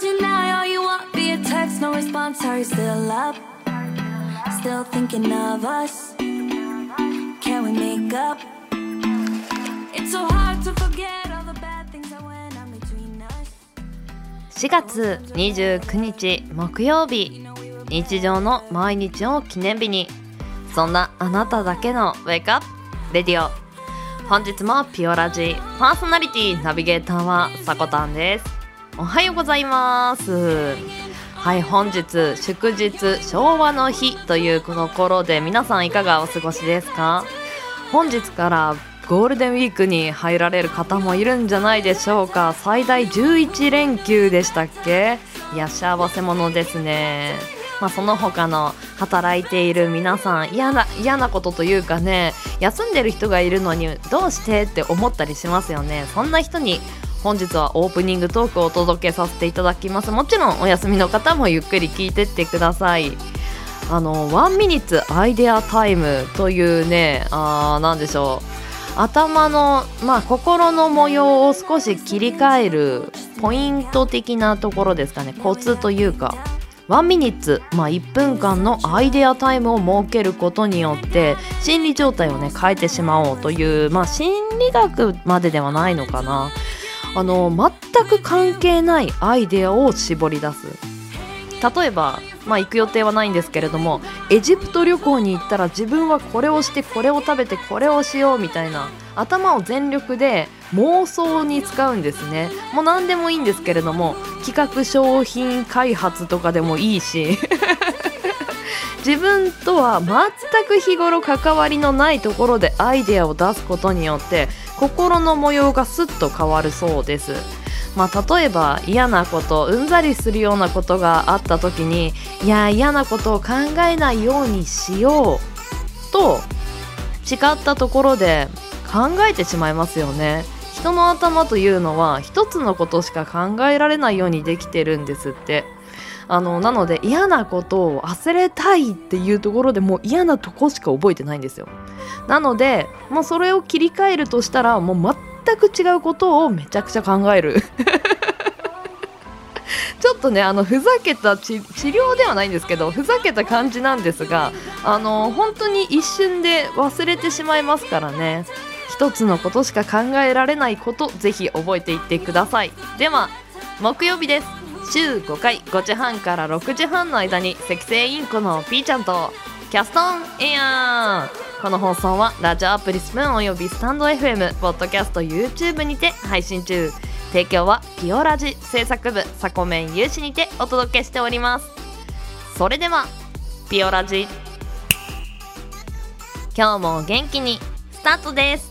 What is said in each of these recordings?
tonight all you want via text no response are you still up still thinking of us can we make up it's so hard to forget all the bad things that went on between us 4月29日木曜日日常の毎日を記念日にそんなあなただけのウェイクアップレディオ本日もピオラジパーソナリティナビゲーターはさこたんですおはようございます。はい本日祝日昭和の日というこの頃で皆さんいかがお過ごしですか？本日からゴールデンウィークに入られる方もいるんじゃないでしょうか？最大11連休でしたっけ？いや幸せ者ですね。まあ、その他の働いている皆さん嫌な嫌なことというかね休んでる人がいるのにどうしてって思ったりしますよね。そんな人に本日はオープニングトークをお届けさせていただきます。もちろんお休みの方もゆっくり聞いてってください。あのワンミニッツアイデアタイムというねあーなんでしょう。頭のまあ心の模様を少し切り替えるポイント的なところですかね。コツというか。ワンミニッツ、まあ、1分間のアイデアタイムを設けることによって心理状態をね変えてしまおうという、まあ、心理学までではないのかな。あの全く関係ないアイデアを絞り出す。例えば、まあ、行く予定はないんですけれどもエジプト旅行に行ったら自分はこれをしてこれを食べてこれをしようみたいな頭を全力で妄想に使うんですね。もう何でもいいんですけれども企画商品開発とかでもいいし。自分とは全く日頃関わりのないところでアイデアを出すことによって心の模様がスッと変わるそうです。まあ、例えば嫌なことうんざりするようなことがあった時にいや嫌なことを考えないようにしようと違ったところで考えてしまいますよね。人の頭というのは一つのことしか考えられないようにできてるんですって。あのなので嫌なことを忘れたいっていうところでもう嫌なとこしか覚えてないんですよ。なのでもうそれを切り替えるとしたらもう全く違うことをめちゃくちゃ考える。ちょっとねあのふざけた治療ではないんですけどふざけた感じなんですがあの本当に一瞬で忘れてしまいますからね。一つのことしか考えられないことぜひ覚えていってください。では木曜日です。週5回5時半から6時半の間に赤星インコのピーちゃんとキャストンエアーこの放送はラジオアプリスプーンおよびスタンド FM ポッドキャスト YouTube にて配信中提供はピオラジ制作部サコメン有志にてお届けしておりますそれではピオラジ今日も元気にスタート。です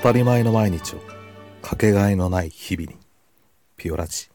たり前の毎日をかけがえのない日々にピオラジ。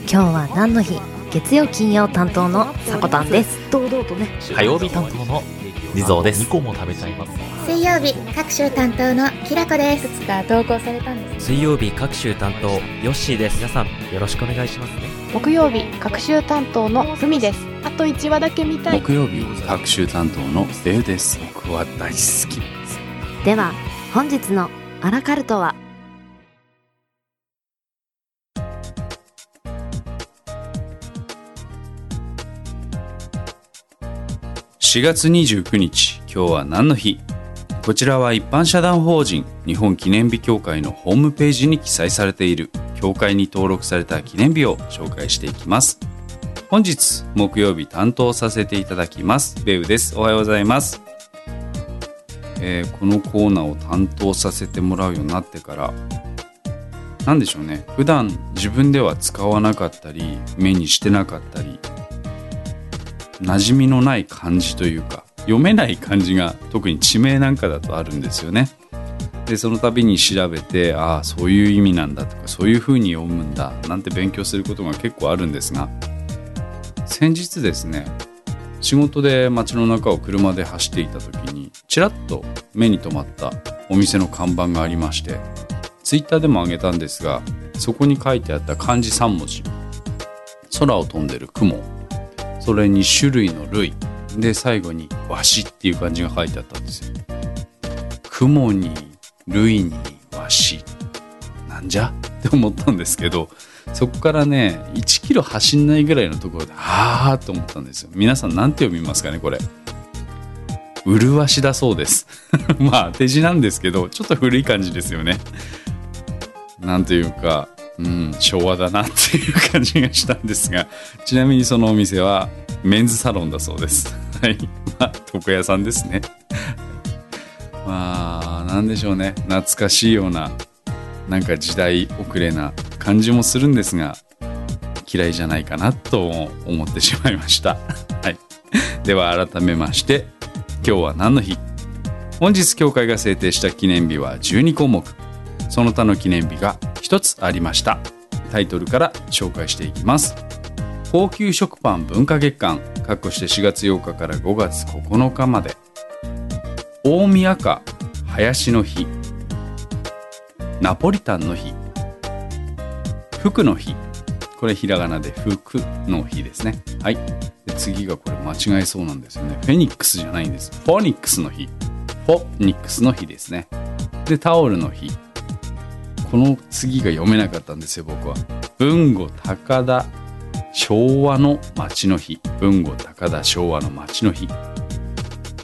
今日は何の日？月曜金曜担当のさこたんです。堂々とね。火曜日担当の地蔵です。2個も食べちゃいます。水曜日各週担当のきらこです。つか投稿されたんです水曜日各週担当ヨッシーです。皆さんよろしくお願いしますね。木曜日各週担当のふみですあと1話だけ見たい。木曜日各週担当のベウです。僕は大好き。ですでは本日のアラカルトは？4月29日今日は何の日？こちらは一般社団法人日本記念日協会のホームページに記載されている。協会に登録された記念日を紹介していきます本日木曜日担当させていただきます。ベウです。おはようございます。えーこのコーナーを担当させてもらうようになってからなんでしょうね。普段自分では使わなかったり目にしてなかったり馴染みのない感じというか読めない漢字が特に地名なんかだとあるんですよね。でその度に調べてああそういう意味なんだとかそういう風に読むんだなんて勉強することが結構あるんですが先日ですね仕事で街の中を車で走っていた時にちらっと目に留まったお店の看板がありましてツイッターでも上げたんですがそこに書いてあった漢字3文字。空を飛んでる雲。それに種類の類。で最後に「わし」っていう漢字が書いてあったんですよ。雲に類にわしなんじゃ？って思ったんですけどそこからね1キロ走んないぐらいのところではあと思ったんですよ。皆さん何て読みますかねこれ。麗しだそうです。まあ手字なんですけどちょっと古い感じですよね。なんというかうん昭和だなっていう感じがしたんですが。ちなみにそのお店はメンズサロンだそうです。はい。まあ床屋さんですね。まあなんでしょうね。懐かしいようななんか時代遅れな感じもするんですが嫌いじゃないかなと思ってしまいました。はい。では改めまして今日は何の日？本日協会が制定した記念日は12項目。その他の記念日が1つありました。タイトルから紹介していきます。高級食パン文化月間括弧して4月8日から5月9日まで。大宮か林の日。ナポリタンの日。服の日。これひらがなで服の日ですね。はい。で次がこれ間違えそうなんですよね。フェニックスじゃないんです。フォニックスの日。フォニックスの日ですね。でタオルの日。この次が読めなかったんですよ僕は。文後高田昭和の街の日。文後高田昭和の街の日。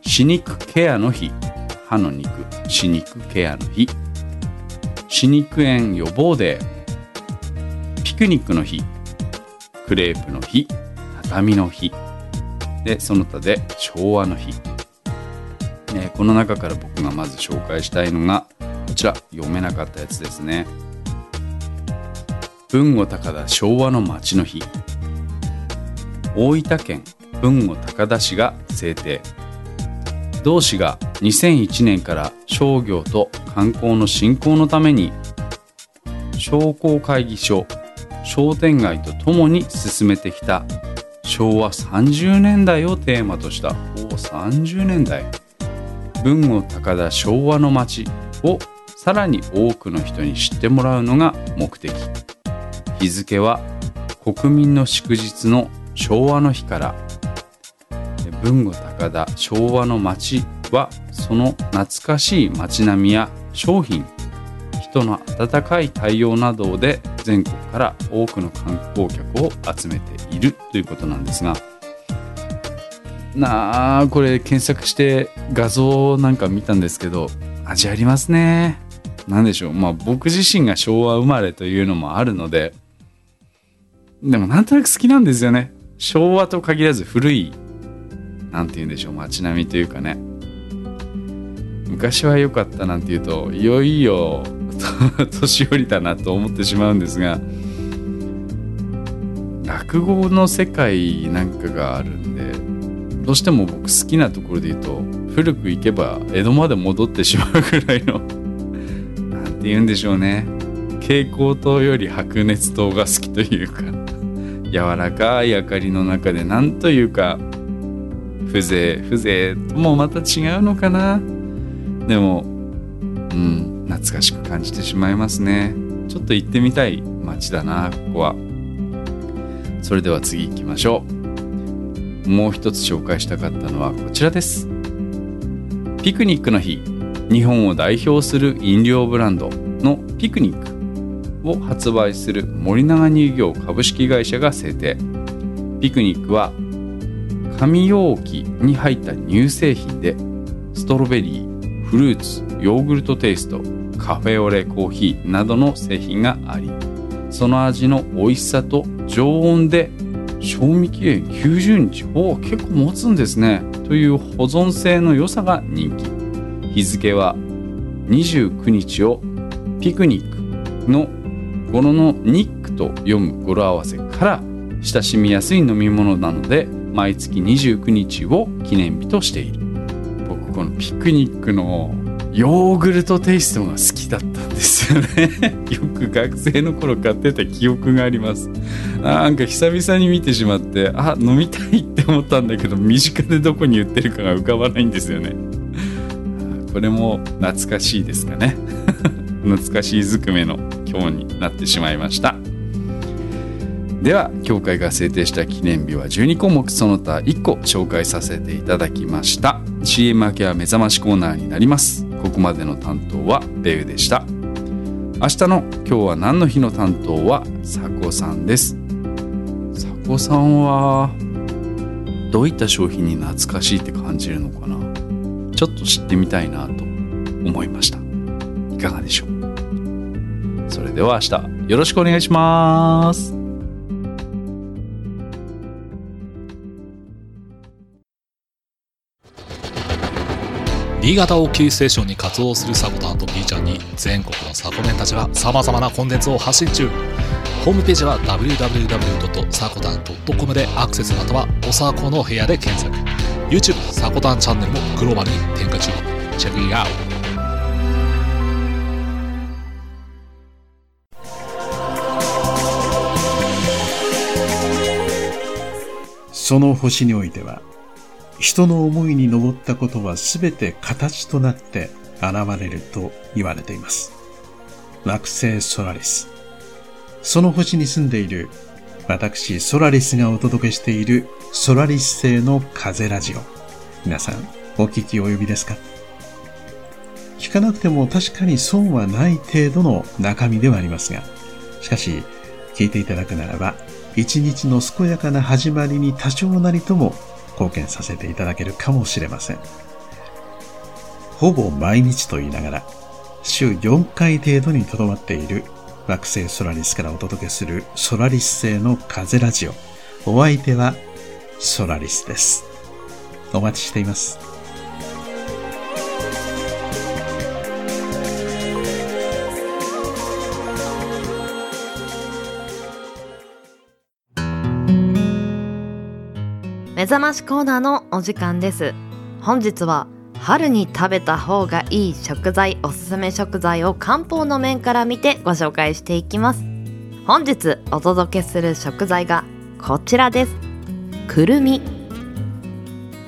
歯肉ケアの日。歯の肉歯肉ケアの日。歯肉炎予防デー。クニックの日。クレープの日。畳の日。でその他で昭和の日、ね、この中から僕がまず紹介したいのがこちら。読めなかったやつですね。文後高田昭和の街の日。大分県文後高田市が制定。同市が2001年から商業と観光の振興のために商工会議所商店街とともに進めてきた。昭和30年代をテーマとした。お30年代。文後高田昭和の街をさらに多くの人に知ってもらうのが目的。日付は国民の祝日の昭和の日から。文後高田昭和の街はその懐かしい街並みや商品人の温かい対応などで全国から多くの観光客を集めているということなんですがなあこれ検索して画像なんか見たんですけど味ありますね。何でしょう。まあ僕自身が昭和生まれというのもあるのででもなんとなく好きなんですよね。昭和と限らず古いなんて言うんでしょう。街並みというかね。昔は良かったなんて言うといよいよ 年寄りだなと思ってしまうんですが落語の世界なんかがあるんでどうしても僕好きなところで言うと古く行けば江戸まで戻ってしまうぐらいの なんて言うんでしょうね。蛍光灯より白熱灯が好きというか柔らかい明かりの中でなんというか風情風情ともまた違うのかな。でもうん。懐かしく感じてしまいますね。ちょっと行ってみたい街だなここは。それでは次行きましょう。もう一つ紹介したかったのはこちらです。ピクニックの日日本を代表する飲料ブランドのピクニックを発売する森永乳業株式会社が制定。ピクニックは紙容器に入った乳製品でストロベリーフルーツヨーグルトテイストカフェオレコーヒーなどの製品がありその味の美味しさと常温で賞味期限90日お結構持つんですねという保存性の良さが人気。日付は29日をピクニックの語呂のニックと読む語呂合わせから親しみやすい飲み物なので毎月29日を記念日としている。このピクニックのヨーグルトテイストが好きだったんですよね。よく学生の頃買ってた記憶があります。なんか久々に見てしまってあ飲みたいって思ったんだけど身近でどこに売ってるかが浮かばないんですよね。これも懐かしいですかね。懐かしいずくめの今日になってしまいました。では協会が制定した記念日は12項目その他1個紹介させていただきました。CM 明けは目覚ましコーナーになります。ここまでの担当はレウでした。明日の今日は何の日の担当は佐古さんです。佐古さんはどういった商品に懐かしいって感じるのかな。ちょっと知ってみたいなと思いました。いかがでしょう。それでは明日よろしくお願いします。新潟をキーステーションに活動するサコタンと B ちゃんに全国のサコメンたちが様々なコンテンツを発信中。ホームページは www.sakotan.com でアクセスまたはおさこの部屋で検索。YouTube サコタンチャンネルもグローバルに展開中。チェックイアウト。その星においては、人の思いに登ったことはすべて形となって現れると言われています。惑星ソラリス。その星に住んでいる私ソラリスがお届けしているソラリス星の風ラジオ。皆さんお聞き及びですか？聞かなくても確かに損はない程度の中身ではありますが、しかし聞いていただくならば一日の健やかな始まりに多少なりとも貢献させていただけるかもしれません。ほぼ毎日と言いながら、週4回程度にとどまっている惑星ソラリスからお届けするソラリス製の風ラジオ。お相手はソラリスです。お待ちしています。覚ましコーナーのお時間です。本日は春に食べた方がいい食材おすすめ食材を漢方の面から見てご紹介していきます。本日お届けする食材がこちらです。くるみ。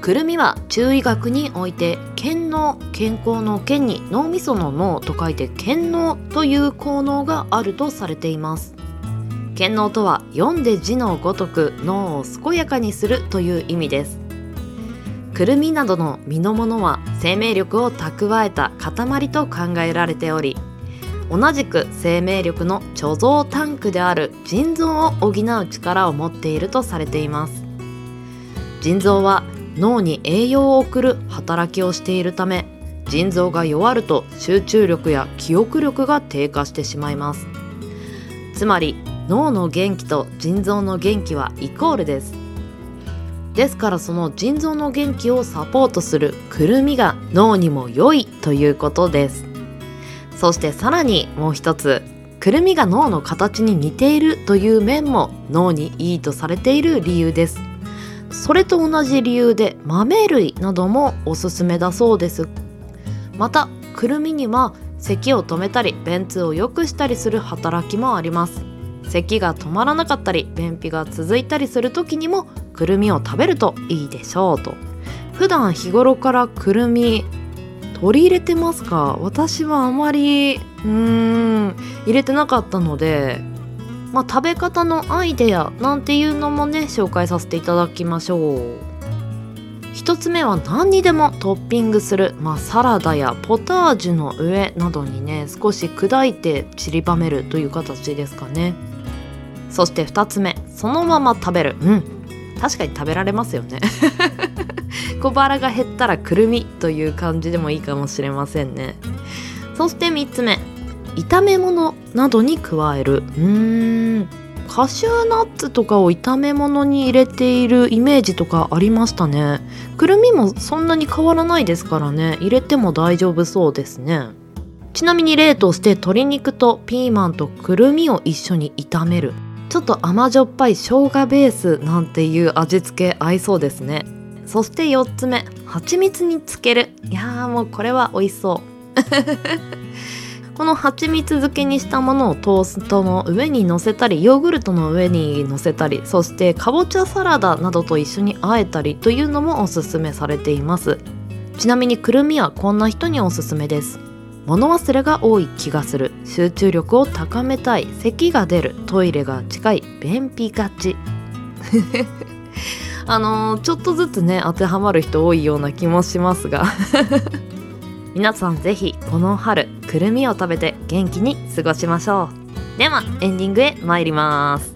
くるみは中医学において健脳健康の健に脳みその脳と書いて健脳という効能があるとされています。健脳とは読んで字のごとく脳を健やかにするという意味です。くるみなどの実のものは生命力を蓄えた塊と考えられており同じく生命力の貯蔵タンクである腎臓を補う力を持っているとされています。腎臓は脳に栄養を送る働きをしているため腎臓が弱ると集中力や記憶力が低下してしまいます。つまり脳の元気と腎臓の元気はイコールです。ですからその腎臓の元気をサポートするくるみが脳にも良いということです。そしてさらにもう一つくるみが脳の形に似ているという面も脳にいいとされている理由です。それと同じ理由で豆類などもおすすめだそうです。またくるみには咳を止めたり便通を良くしたりする働きもあります。咳が止まらなかったり便秘が続いたりする時にもくるみを食べるといいでしょうと。普段日頃からくるみ取り入れてますか？私はあまりうーん入れてなかったのでまあ食べ方のアイデアなんていうのもね紹介させていただきましょう。一つ目は何にでもトッピングする、まあ、サラダやポタージュの上などにね少し砕いて散りばめるという形ですかね。そして2つ目そのまま食べる。うん。確かに食べられますよね。小腹が減ったらくるみという感じでもいいかもしれませんね。そして3つ目炒め物などに加える。うーん。カシューナッツとかを炒め物に入れているイメージとかありましたね。くるみもそんなに変わらないですからね。入れても大丈夫そうですね。ちなみに例として鶏肉とピーマンとくるみを一緒に炒める。ちょっと甘じょっぱい生姜ベースなんていう味付け合いそうですね。そして4つ目蜂蜜につける。いやーもうこれは美味しそう。この蜂蜜漬けにしたものをトーストの上に乗せたりヨーグルトの上に乗せたりそしてかぼちゃサラダなどと一緒に和えたりというのもおすすめされています。ちなみにくるみはこんな人におすすめです。物忘れが多い気がする。集中力を高めたい。咳が出る。トイレが近い。便秘がち。あのーちょっとずつね当てはまる人多いような気もしますが。皆さんぜひこの春くるみを食べて元気に過ごしましょう。ではエンディングへ参ります。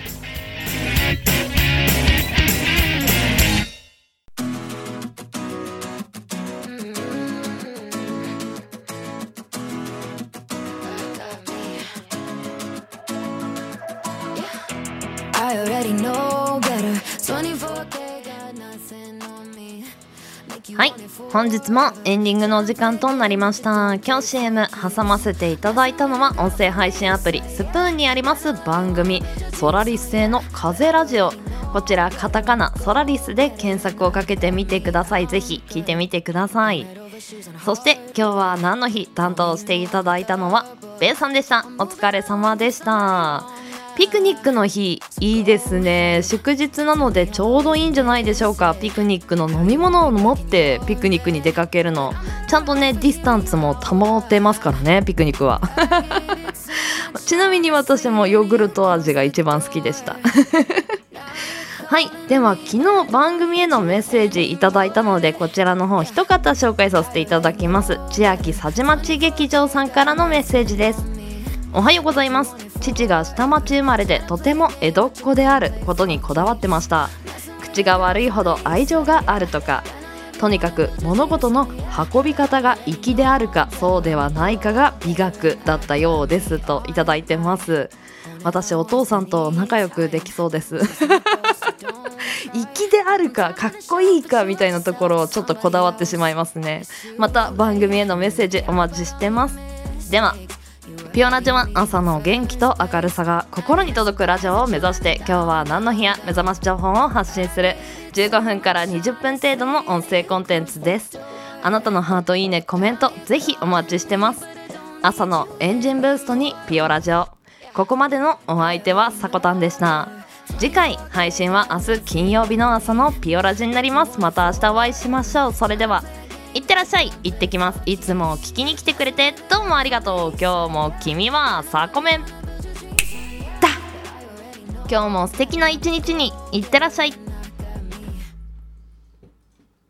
本日もエンディングのお時間となりました。今日 CM 挟ませていただいたのは音声配信アプリスプーンにあります番組ソラリス製の風ラジオ。こちらカタカナソラリスで検索をかけてみてください。ぜひ聞いてみてください。そして今日は何の日担当していただいたのはベイさんでした。お疲れ様でした。ピクニックの日いいですね。祝日なのでちょうどいいんじゃないでしょうか。ピクニックの飲み物を持ってピクニックに出かけるの。ちゃんとねディスタンスも保ってますからねピクニックは。ちなみに私もヨーグルト味が一番好きでした。はい。では昨日番組へのメッセージいただいたのでこちらの方一方紹介させていただきます。千秋佐治町劇場さんからのメッセージです。おはようございます。父が下町生まれでとても江戸っ子であることにこだわってました。口が悪いほど愛情があるとか。とにかく物事の運び方が粋であるかそうではないかが美学だったようですといただいてます。私お父さんと仲良くできそうです。粋であるかかっこいいかみたいなところをちょっとこだわってしまいますね。また番組へのメッセージお待ちしてます。ではピオラジは朝の元気と明るさが心に届くラジオを目指して今日は何の日や目覚まし情報を発信する15分から20分程度の音声コンテンツです。あなたのハートいいねコメントぜひお待ちしてます。朝のエンジンブーストにピオラジオ。ここまでのお相手はさこたんでした。次回配信は明日金曜日の朝のピオラジになります。また明日お会いしましょう。それでは。いってらっしゃい。行ってきます。いつも聞きに来てくれて。どうもありがとう。今日も君はサコメンだ。今日も素敵な一日にいってらっしゃい。